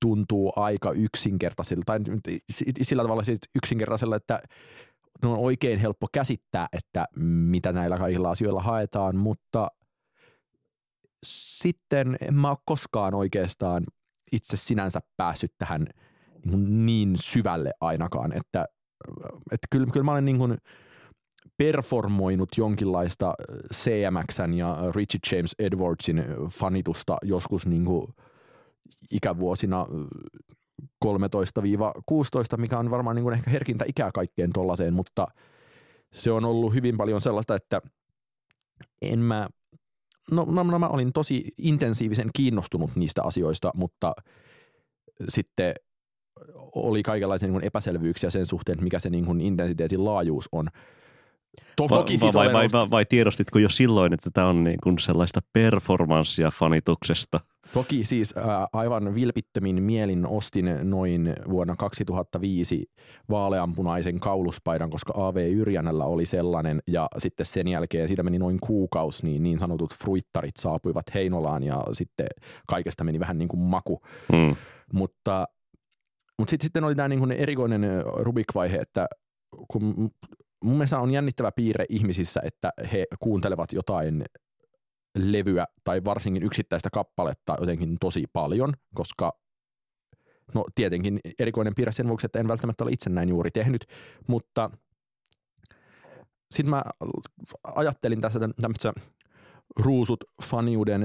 tuntuu aika yksinkertaisilta, tai sillä tavalla yksinkertaisella, että on oikein helppo käsittää, että mitä näillä kaikilla asioilla haetaan, mutta sitten en mä ole koskaan oikeastaan itse sinänsä päässyt tähän niin, niin syvälle ainakaan, että, että kyllä, kyllä mä olen niin kuin performoinut jonkinlaista CMXn ja Richie James Edwardsin fanitusta joskus niin kuin ikävuosina 13-16, mikä on varmaan niin kuin ehkä herkintä ikää kaikkeen tollaiseen, mutta se on ollut hyvin paljon sellaista, että en mä no, no, no mä olin tosi intensiivisen kiinnostunut niistä asioista, mutta sitten oli kaikenlaisia niin epäselvyyksiä sen suhteen, mikä se niin kuin intensiteetin laajuus on. To- toki siis vai, vai, vai, vai tiedostitko jo silloin, että tämä on niin kuin sellaista performanssia fanituksesta – Toki siis ää, aivan vilpittömin mielin ostin noin vuonna 2005 vaaleanpunaisen kauluspaidan, koska AV Yrjänällä oli sellainen ja sitten sen jälkeen siitä meni noin kuukausi, niin niin sanotut fruittarit saapuivat Heinolaan ja sitten kaikesta meni vähän niin kuin maku. Mm. Mutta, mutta sitten, sitten oli tämä niin kuin erikoinen Rubik-vaihe, että kun mun mielestä on jännittävä piirre ihmisissä, että he kuuntelevat jotain levyä tai varsinkin yksittäistä kappaletta jotenkin tosi paljon, koska no tietenkin erikoinen piirre sen vuoksi, että en välttämättä ole itse näin juuri tehnyt, mutta sitten mä ajattelin tässä tämmöistä ruusut faniuden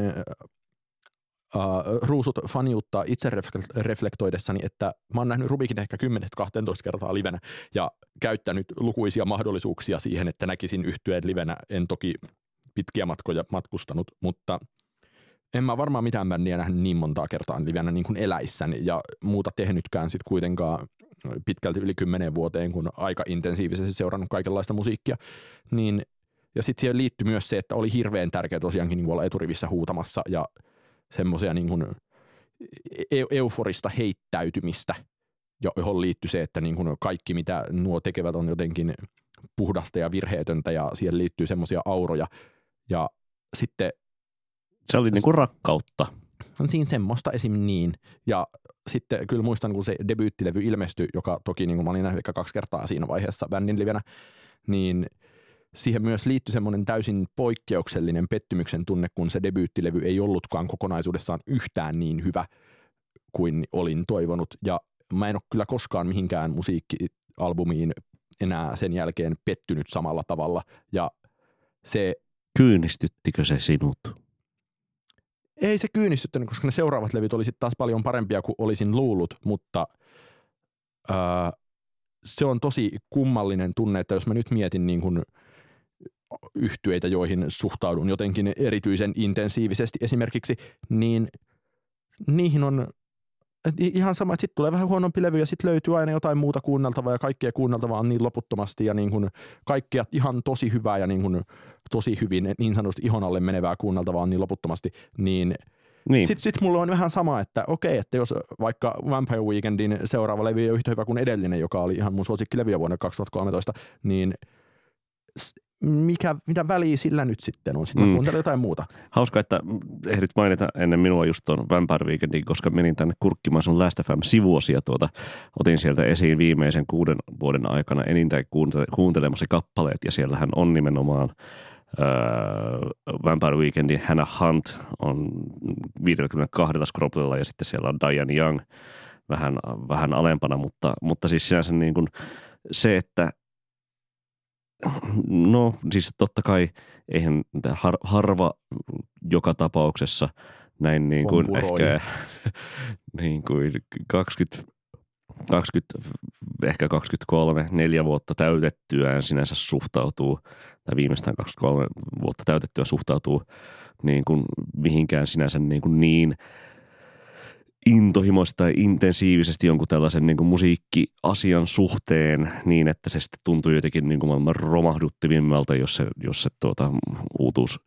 Uh, ruusut faniutta itse reflektoidessani, että mä oon nähnyt Rubikin ehkä 10-12 kertaa livenä ja käyttänyt lukuisia mahdollisuuksia siihen, että näkisin yhtyeen livenä. En toki pitkiä matkoja matkustanut, mutta en mä varmaan mitään bändiä nähnyt niin montaa kertaa livenä niin kuin eläissäni ja muuta tehnytkään sitten kuitenkaan pitkälti yli kymmenen vuoteen, kun aika intensiivisesti seurannut kaikenlaista musiikkia. Niin, ja sitten siihen liittyi myös se, että oli hirveän tärkeää tosiaankin niin olla eturivissä huutamassa ja semmoisia niin kuin e-, euforista heittäytymistä, johon liittyy se, että niin kuin kaikki mitä nuo tekevät on jotenkin puhdasta ja virheetöntä ja siihen liittyy semmoisia auroja, ja sitten... Se oli niin kuin rakkautta. On siinä semmoista esim. niin. Ja sitten kyllä muistan, kun se debyyttilevy ilmestyi, joka toki niin kuin mä olin nähnyt ehkä kaksi kertaa siinä vaiheessa bändin livenä, niin siihen myös liittyi semmoinen täysin poikkeuksellinen pettymyksen tunne, kun se debyyttilevy ei ollutkaan kokonaisuudessaan yhtään niin hyvä kuin olin toivonut. Ja mä en ole kyllä koskaan mihinkään musiikkialbumiin enää sen jälkeen pettynyt samalla tavalla. Ja se Kyynistyttikö se sinut? Ei se kyynistyttänyt, koska ne seuraavat levyt oli sitten taas paljon parempia kuin olisin luullut, mutta ää, se on tosi kummallinen tunne, että jos mä nyt mietin niin kuin yhtyeitä, joihin suhtaudun jotenkin erityisen intensiivisesti esimerkiksi, niin niihin on ihan sama, että sitten tulee vähän huonompi levy ja sitten löytyy aina jotain muuta kuunneltavaa ja kaikkea kuunneltavaa on niin loputtomasti ja niin kuin kaikkea ihan tosi hyvää ja niin kuin tosi hyvin niin sanotusti ihon alle menevää kuunneltavaa on niin loputtomasti, niin niin. Sitten sit mulla on vähän sama, että okei, että jos vaikka Vampire Weekendin seuraava levy on yhtä hyvä kuin edellinen, joka oli ihan mun suosikkilevy vuonna 2013, niin mikä, mitä väliä sillä nyt sitten on? Sitten mm. mä jotain muuta. Hauska, että ehdit mainita ennen minua just tuon Vampire Weekendin, koska menin tänne kurkkimaan sun Last FM sivuosia tuota. Otin sieltä esiin viimeisen kuuden vuoden aikana enintään kuuntelemassa kappaleet ja siellähän on nimenomaan äh, Vampire Weekendin Hannah Hunt on 52 skroplilla ja sitten siellä on Diane Young vähän, vähän alempana, mutta, mutta siis sinänsä niin kuin se, että No siis totta kai eihän har, harva joka tapauksessa näin niin kuin ehkä niin kuin 20, 20, ehkä 23, neljä vuotta täytettyään sinänsä suhtautuu, tai viimeistään 23 vuotta täytettyä suhtautuu niin kuin mihinkään sinänsä niin, kuin niin – intohimoista tai intensiivisesti jonkun tällaisen niin kuin musiikkiasian suhteen niin, että se sitten tuntuu jotenkin niin kuin maailman romahduttivimmalta, jos se, jos se tuota, uutuus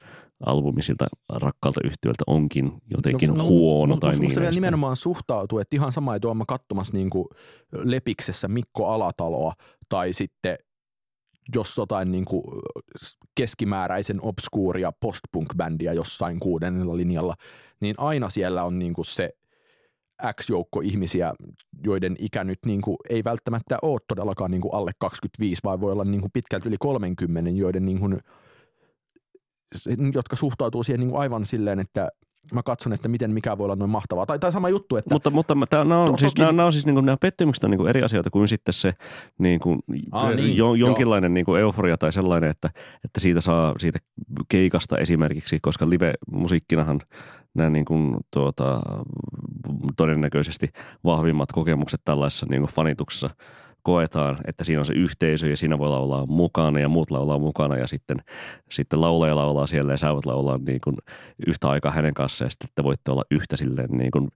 albumi siltä rakkaalta yhtiöltä onkin jotenkin no, no, huono no, tai niin. Musta nimenomaan suhtautuu, että ihan sama ei tuo katsomassa niin Lepiksessä Mikko Alataloa tai sitten jos jotain niin kuin keskimääräisen obskuuria postpunk-bändiä jossain kuudennella linjalla, niin aina siellä on niin kuin se X joukko ihmisiä, joiden ikä nyt niin kuin ei välttämättä ole todellakaan niin kuin alle 25, vaan voi olla niin kuin pitkälti yli 30, joiden niin kuin, jotka suhtautuu siihen niin kuin aivan silleen, että mä katson, että miten mikä voi olla noin mahtavaa. Tai, tai sama juttu, että... Mutta, mutta tämä, nämä on to, siis, toki... nämä, nämä on siis niin kuin, nämä pettymykset on niin kuin eri asioita kuin sitten se niin kuin, Aa, niin, jo, jonkinlainen niin kuin euforia tai sellainen, että, että siitä saa siitä keikasta esimerkiksi, koska live-musiikkinahan nämä niin kuin, tuota, todennäköisesti vahvimmat kokemukset tällaisessa niin kuin fanituksessa koetaan, että siinä on se yhteisö ja siinä voi laulaa mukana ja muut laulaa mukana ja sitten, sitten laulaja laulaa siellä ja sä voit laulaa niin kuin yhtä aikaa hänen kanssaan ja sitten te voitte olla yhtä silleen niin kuin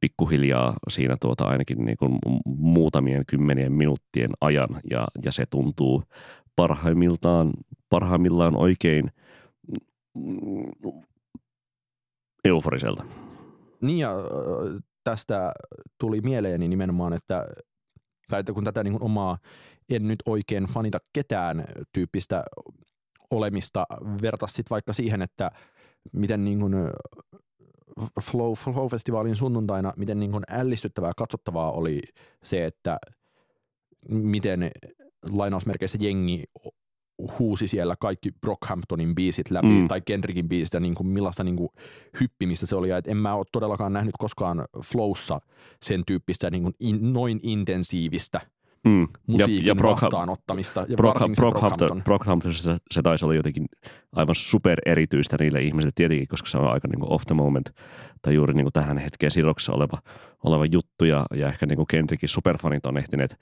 pikkuhiljaa siinä tuota ainakin niin kuin muutamien kymmenien minuuttien ajan ja, ja se tuntuu parhaimmiltaan, parhaimmillaan oikein euforiselta. Niin ja tästä tuli mieleeni nimenomaan, että, tai että kun tätä niin kuin omaa en nyt oikein fanita ketään tyyppistä olemista vertasit vaikka siihen, että miten niin kuin Flow, Flow-festivaalin sunnuntaina, miten niin kuin ällistyttävää katsottavaa oli se, että miten lainausmerkeissä jengi huusi siellä kaikki Brockhamptonin biisit läpi mm. tai Kendrickin biisit ja niin kuin millaista niin kuin hyppimistä se oli. Ja et en mä ole todellakaan nähnyt koskaan Flowssa sen tyyppistä niin kuin in, noin intensiivistä – mm. musiikin ja, ja vastaanottamista. Ja Brock, Brockhampton, Brockhamptonissa se taisi olla jotenkin aivan super erityistä niille ihmisille tietenkin, koska se on aika niin kuin off the moment tai juuri niin kuin tähän hetkeen sidoksessa oleva, oleva juttu ja, ja ehkä niin kuin Kendrickin superfanit on ehtineet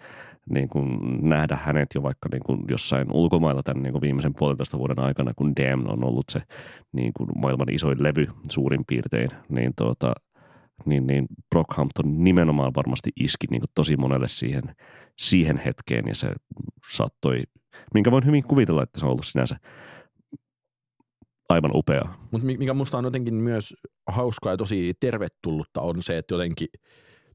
niin kuin nähdä hänet jo vaikka niin kuin jossain ulkomailla tämän niin kuin viimeisen puolentoista vuoden aikana, kun Damn on ollut se niin kuin maailman isoin levy suurin piirtein, niin tuota, niin, niin Brockhampton nimenomaan varmasti iski niin tosi monelle siihen, siihen hetkeen ja se saattoi, minkä voin hyvin kuvitella, että se on ollut sinänsä aivan upea. Mutta mikä musta on jotenkin myös hauskaa ja tosi tervetullutta on se, että jotenkin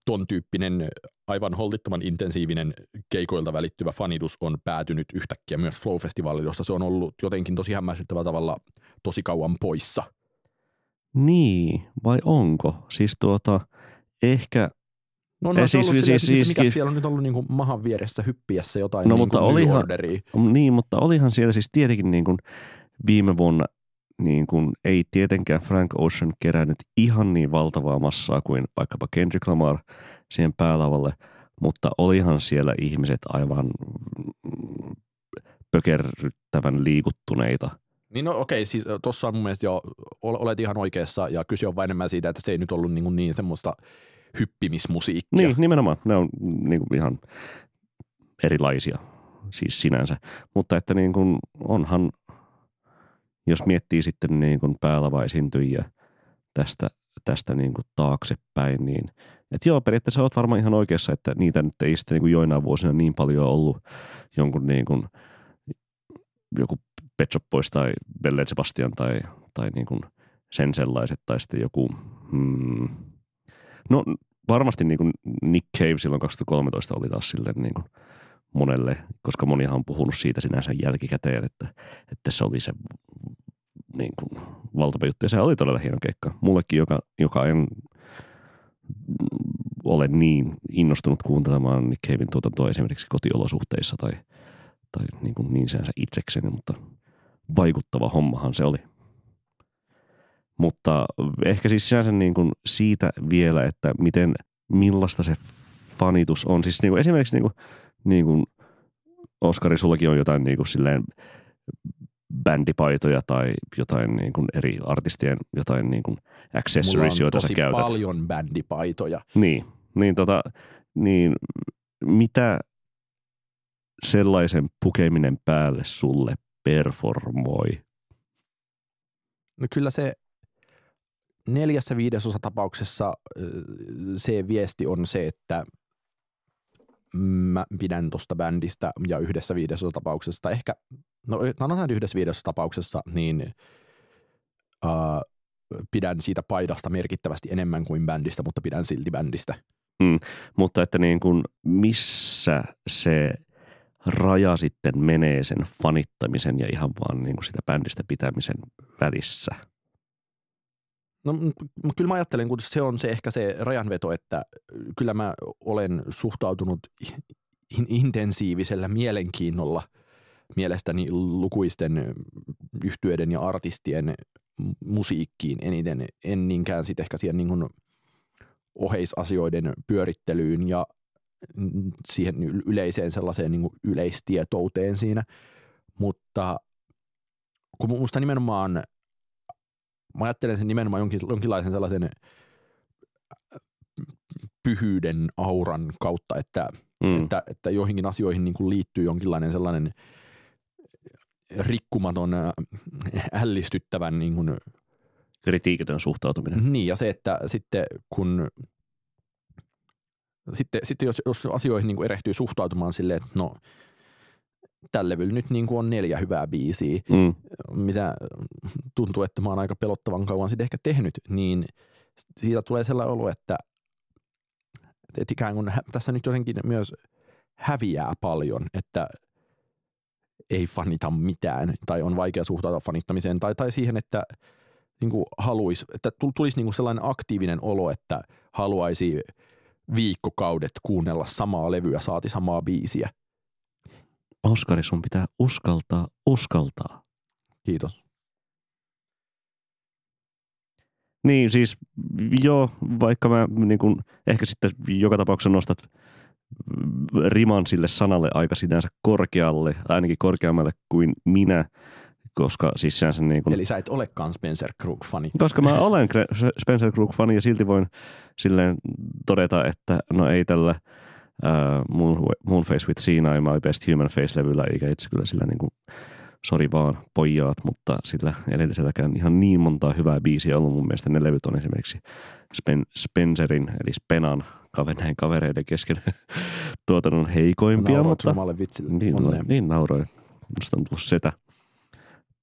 ton tyyppinen aivan holtittoman intensiivinen keikoilta välittyvä fanitus on päätynyt yhtäkkiä myös Flow-festivaalille, josta se on ollut jotenkin tosi hämmästyttävällä tavalla tosi kauan poissa – niin, vai onko? Siis tuota, ehkä... No, no siis, siis, silleen, siis, mikä siis, siellä on nyt ollut niin kuin mahan vieressä hyppiässä jotain no, niin mutta olihan, Niin, mutta olihan siellä siis tietenkin niin kuin viime vuonna niin kuin ei tietenkään Frank Ocean kerännyt ihan niin valtavaa massaa kuin vaikkapa Kendrick Lamar siihen päälavalle, mutta olihan siellä ihmiset aivan pökerryttävän liikuttuneita – niin no okei, siis tuossa on mun mielestä jo, olet ihan oikeassa ja kyse on vain enemmän siitä, että se ei nyt ollut niin, niin semmoista hyppimismusiikkia. Niin, nimenomaan. Ne on niin kuin ihan erilaisia siis sinänsä. Mutta että niin kuin onhan, jos miettii sitten niin kuin päälavaisintyjiä tästä, tästä niin kuin taaksepäin, niin että joo, periaatteessa olet varmaan ihan oikeassa, että niitä nyt ei sitten niin kuin joinain vuosina niin paljon ollut jonkun niin kuin joku Pet Shop Boys tai Belle Sebastian tai, tai niin kuin sen sellaiset tai sitten joku, hmm, no varmasti niin kuin Nick Cave silloin 2013 oli taas silleen niin kuin monelle, koska monihan on puhunut siitä sinänsä jälkikäteen, että, että se oli se niin kuin, valtava juttu. Ja se oli todella hieno keikka. Mullekin, joka, joka en ole niin innostunut kuuntelemaan Nick Cavein tuotantoa esimerkiksi kotiolosuhteissa tai, tai niin, kuin niin seensä itsekseni, mutta vaikuttava hommahan se oli. Mutta ehkä siis sinänsä niin kuin siitä vielä, että miten, millaista se fanitus on. Siis niin kuin esimerkiksi niin kuin, niin kuin Oskari, sullakin on jotain niin kuin silleen bändipaitoja tai jotain niin kuin eri artistien jotain niin kuin accessories, joita sä käytät. paljon bändipaitoja. Niin, niin, tota, niin mitä sellaisen pukeminen päälle sulle performoi? No kyllä se neljässä viidesosa tapauksessa se viesti on se, että mä pidän tuosta bändistä ja yhdessä viidesosa tapauksessa, ehkä, no sanotaan yhdessä viidesosa tapauksessa, niin uh, pidän siitä paidasta merkittävästi enemmän kuin bändistä, mutta pidän silti bändistä. Mm, mutta että niin kuin missä se raja sitten menee sen fanittamisen ja ihan vaan niin kuin sitä bändistä pitämisen välissä? No kyllä mä ajattelen, kun se on se ehkä se rajanveto, että kyllä mä olen suhtautunut intensiivisellä mielenkiinnolla mielestäni lukuisten yhtyeiden ja artistien musiikkiin eniten, en niinkään sitten ehkä siihen niin kuin oheisasioiden pyörittelyyn ja siihen yleiseen sellaiseen niin kuin yleistietouteen siinä, mutta kun musta nimenomaan, mä ajattelen sen nimenomaan jonkin, jonkinlaisen sellaisen pyhyyden auran kautta, että, mm. että, että joihinkin asioihin niin kuin liittyy jonkinlainen sellainen rikkumaton, ällistyttävän niin kuin, kritiikitön suhtautuminen. Niin, ja se, että sitten kun sitten, sitten jos, jos asioihin niin kuin erehtyy suhtautumaan silleen, että no tällä levyllä nyt niin kuin on neljä hyvää biisiä, mm. mitä tuntuu, että mä oon aika pelottavan kauan sitten ehkä tehnyt, niin siitä tulee sellainen olo, että, että ikään kuin tässä nyt jotenkin myös häviää paljon, että ei fanita mitään tai on vaikea suhtautua fanittamiseen tai, tai siihen, että niin kuin haluaisi, että tulisi niin kuin sellainen aktiivinen olo, että haluaisi viikkokaudet kuunnella samaa levyä, saati samaa biisiä. Oskari, sun pitää uskaltaa, uskaltaa. Kiitos. Niin, siis joo, vaikka mä niin kun, ehkä sitten joka tapauksessa nostat riman sille sanalle aika sinänsä korkealle, ainakin korkeammalle kuin minä, koska siis sinänsä niin kuin, Eli sä et olekaan Spencer Crook-fani. Koska mä olen Spencer Crook-fani ja silti voin silleen todeta, että no ei tällä uh, Moon, Moonface with Sinai My Best Human Face-levyllä, eikä itse kyllä sillä niin kuin, sori vaan pojaat, mutta sillä edelliselläkään ihan niin montaa hyvää biisiä ollut. Mun mielestä ne levyt on esimerkiksi Spen, Spencerin, eli Spenan näin kavereiden kesken tuotannon heikoimpia. Nauroit mutta, omalle vitsille. Niin, niin nauroin. Musta on tullut setä.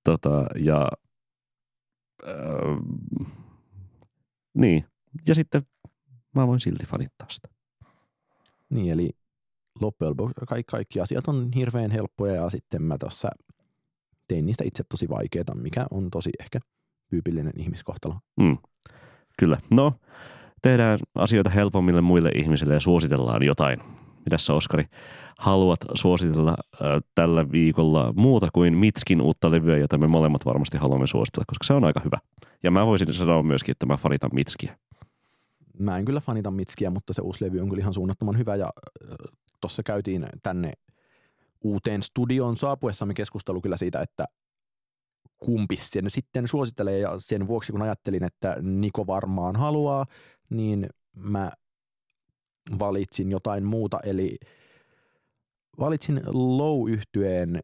Tota, ja äh, niin. Ja sitten mä voin silti fanittaa sitä. Niin, eli loppujen lopuksi kaikki, kaikki asiat on hirveän helppoja ja sitten mä tuossa tein niistä itse tosi vaikeita, mikä on tosi ehkä tyypillinen ihmiskohtalo. Mm, kyllä. No, tehdään asioita helpommille muille ihmisille ja suositellaan jotain. Mitäs sä, Oskari, haluat suositella äh, tällä viikolla muuta kuin Mitskin uutta levyä, jota me molemmat varmasti haluamme suositella, koska se on aika hyvä. Ja mä voisin sanoa myöskin, että mä fanitan Mitskiä. Mä en kyllä fanita Mitskiä, mutta se uusi levy on kyllä ihan suunnattoman hyvä ja äh, tuossa käytiin tänne uuteen studioon saapuessamme keskustelu kyllä siitä, että kumpi sen sitten suosittelee ja sen vuoksi kun ajattelin, että Niko varmaan haluaa, niin mä valitsin jotain muuta, eli valitsin low yhtyeen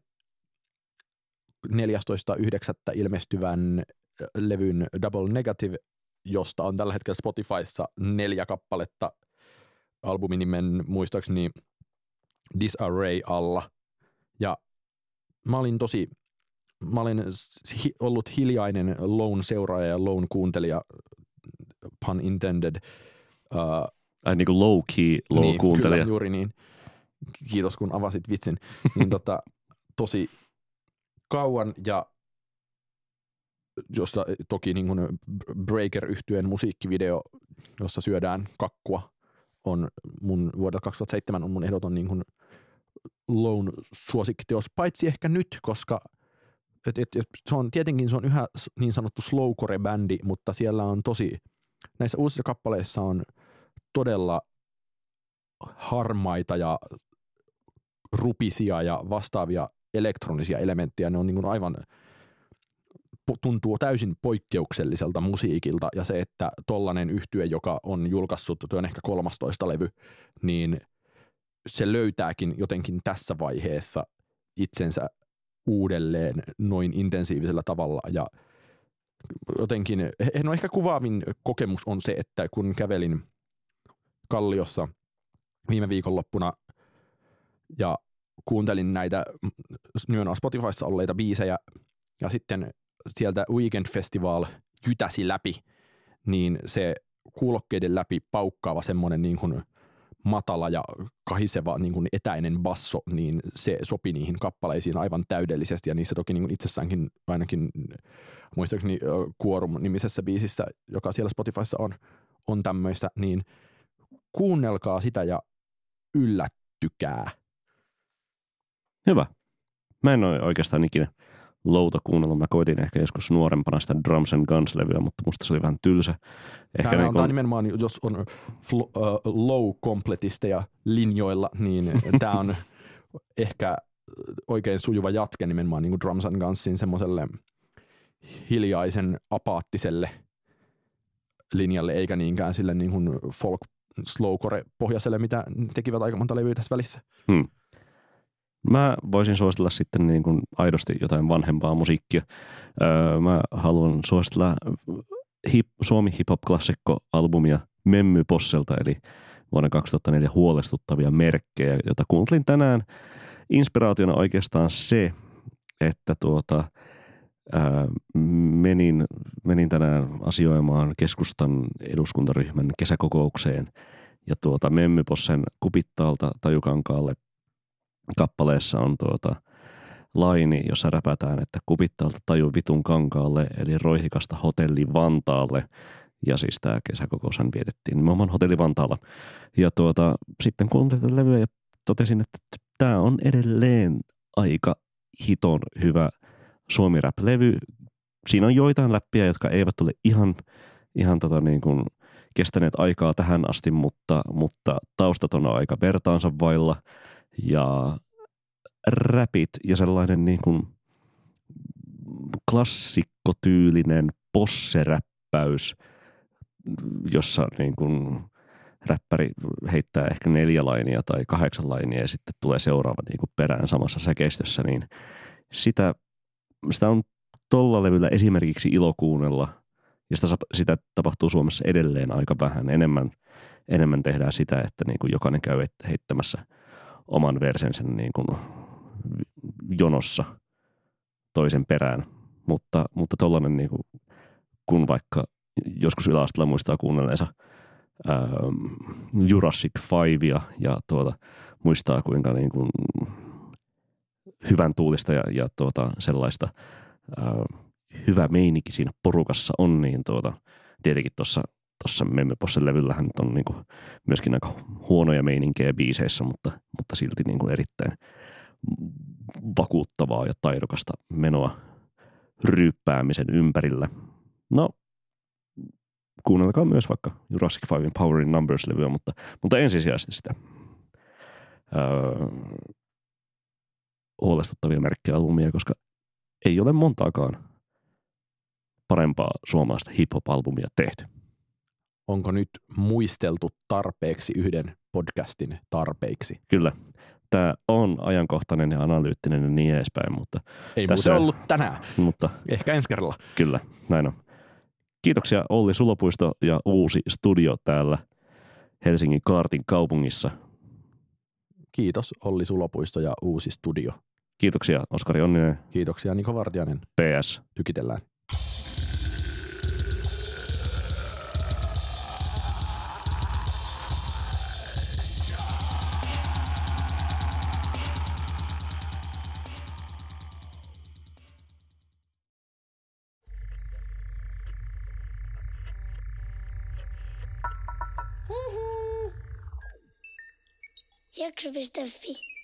14.9. ilmestyvän levyn Double Negative, josta on tällä hetkellä Spotifyssa neljä kappaletta albumin nimen muistaakseni Disarray alla. Ja mä olin tosi, mä olin ollut hiljainen Lone seuraaja ja Lone kuuntelija, pun intended. Uh, Ai niin kuin low key low niin, kuuntelija. Kyllä, juuri niin. kiitos kun avasit vitsin, niin tota, tosi kauan ja josta toki niin kuin breaker yhtyeen musiikkivideo, jossa syödään kakkua, on mun vuodelta 2007 on mun ehdoton niin kuin Lone suosikkiteos, paitsi ehkä nyt, koska et, et, et, se on, tietenkin se on yhä niin sanottu slowcore-bändi, mutta siellä on tosi, näissä uusissa kappaleissa on todella harmaita ja rupisia ja vastaavia elektronisia elementtejä. Ne on niin kuin aivan, tuntuu täysin poikkeukselliselta musiikilta ja se, että tollanen yhtye, joka on julkaissut, on ehkä 13 levy, niin se löytääkin jotenkin tässä vaiheessa itsensä uudelleen noin intensiivisellä tavalla ja jotenkin, no ehkä kuvaavin kokemus on se, että kun kävelin Kalliossa viime viikonloppuna ja kuuntelin näitä nimenomaan Spotifyssa olleita biisejä ja sitten sieltä Weekend Festival jytäsi läpi, niin se kuulokkeiden läpi paukkaava semmoinen niin kuin matala ja kahiseva niin kuin etäinen basso, niin se sopi niihin kappaleisiin aivan täydellisesti ja niissä toki niin kuin itsessäänkin ainakin muistaakseni Quorum-nimisessä biisissä, joka siellä Spotifyssa on, on tämmöistä, niin kuunnelkaa sitä ja yllättykää. Hyvä. Mä en ole oikeastaan ikinä louta kuunnellut. Mä koitin ehkä joskus nuorempana sitä Drums and Guns-levyä, mutta musta se oli vähän tylsä. Ehkä Tämä niin on, on nimenomaan, jos on fl- uh, low completisteja linjoilla, niin tämä on ehkä oikein sujuva jatke nimenomaan niin kuin Drums and Gunsin semmoiselle hiljaisen apaattiselle linjalle, eikä niinkään sille niin kuin folk slowcore pohjaiselle, mitä tekivät aika monta levyä tässä välissä. Hmm. Mä voisin suositella sitten niin kuin aidosti jotain vanhempaa musiikkia. Öö, mä haluan suositella hip, Suomi Hip Hop Klassikko-albumia Memmy Posselta, eli vuonna 2004 huolestuttavia merkkejä, jota kuuntelin tänään. Inspiraationa oikeastaan se, että tuota, ää, menin, menin tänään asioimaan keskustan eduskuntaryhmän kesäkokoukseen ja tuota Memmypossen kupittaalta Tajukankaalle kappaleessa on tuota laini, jossa räpätään, että kupittaalta taju vitun kankaalle, eli roihikasta hotelli Vantaalle. Ja siis tämä kesäkokoushan vietettiin nimenomaan hotelli Vantaalla. Ja tuota, sitten kuuntelin tätä levyä ja totesin, että tämä on edelleen aika hiton hyvä suomi rap-levy. Siinä on joitain läppiä, jotka eivät ole ihan, ihan tota niin kuin kestäneet aikaa tähän asti, mutta, mutta taustat on aika vertaansa vailla – ja räpit ja sellainen niin kuin klassikkotyylinen posseräppäys, jossa niin kuin räppäri heittää ehkä neljä lainia tai kahdeksan lainia ja sitten tulee seuraava niin kuin perään samassa säkeistössä, niin sitä, sitä on tolla levyllä esimerkiksi ilo kuunnella ja sitä, sitä tapahtuu Suomessa edelleen aika vähän. Enemmän, enemmän tehdään sitä, että niin kuin jokainen käy heittämässä – oman versensen niin kuin jonossa toisen perään. Mutta, mutta tollainen niin kuin, kun vaikka joskus yläasteella muistaa kuunnelleensa ää, Jurassic Fivea ja tuota, muistaa kuinka niin kuin, hyvän tuulista ja, ja tuota, sellaista ää, hyvä meininki siinä porukassa on, niin tuota, tietenkin tuossa tuossa Memmepossen levyllähän on niin kuin myöskin aika huonoja meininkejä biiseissä, mutta, mutta silti niin kuin erittäin vakuuttavaa ja taidokasta menoa ryyppäämisen ympärillä. No, kuunnelkaa myös vaikka Jurassic Fivein Power in Numbers-levyä, mutta, mutta ensisijaisesti sitä öö, huolestuttavia merkkejä albumia, koska ei ole montaakaan parempaa suomalaista hip-hop-albumia tehty onko nyt muisteltu tarpeeksi yhden podcastin tarpeiksi? Kyllä. Tämä on ajankohtainen ja analyyttinen ja niin edespäin, mutta... Ei tässä muuten ollut tänään. Mutta, Ehkä ensi kerralla. Kyllä, näin on. Kiitoksia Olli Sulopuisto ja uusi studio täällä Helsingin Kaartin kaupungissa. Kiitos Olli Sulopuisto ja uusi studio. Kiitoksia Oskari Onninen. Kiitoksia Niko Vartiainen. PS. Tykitellään. Deus, Davi.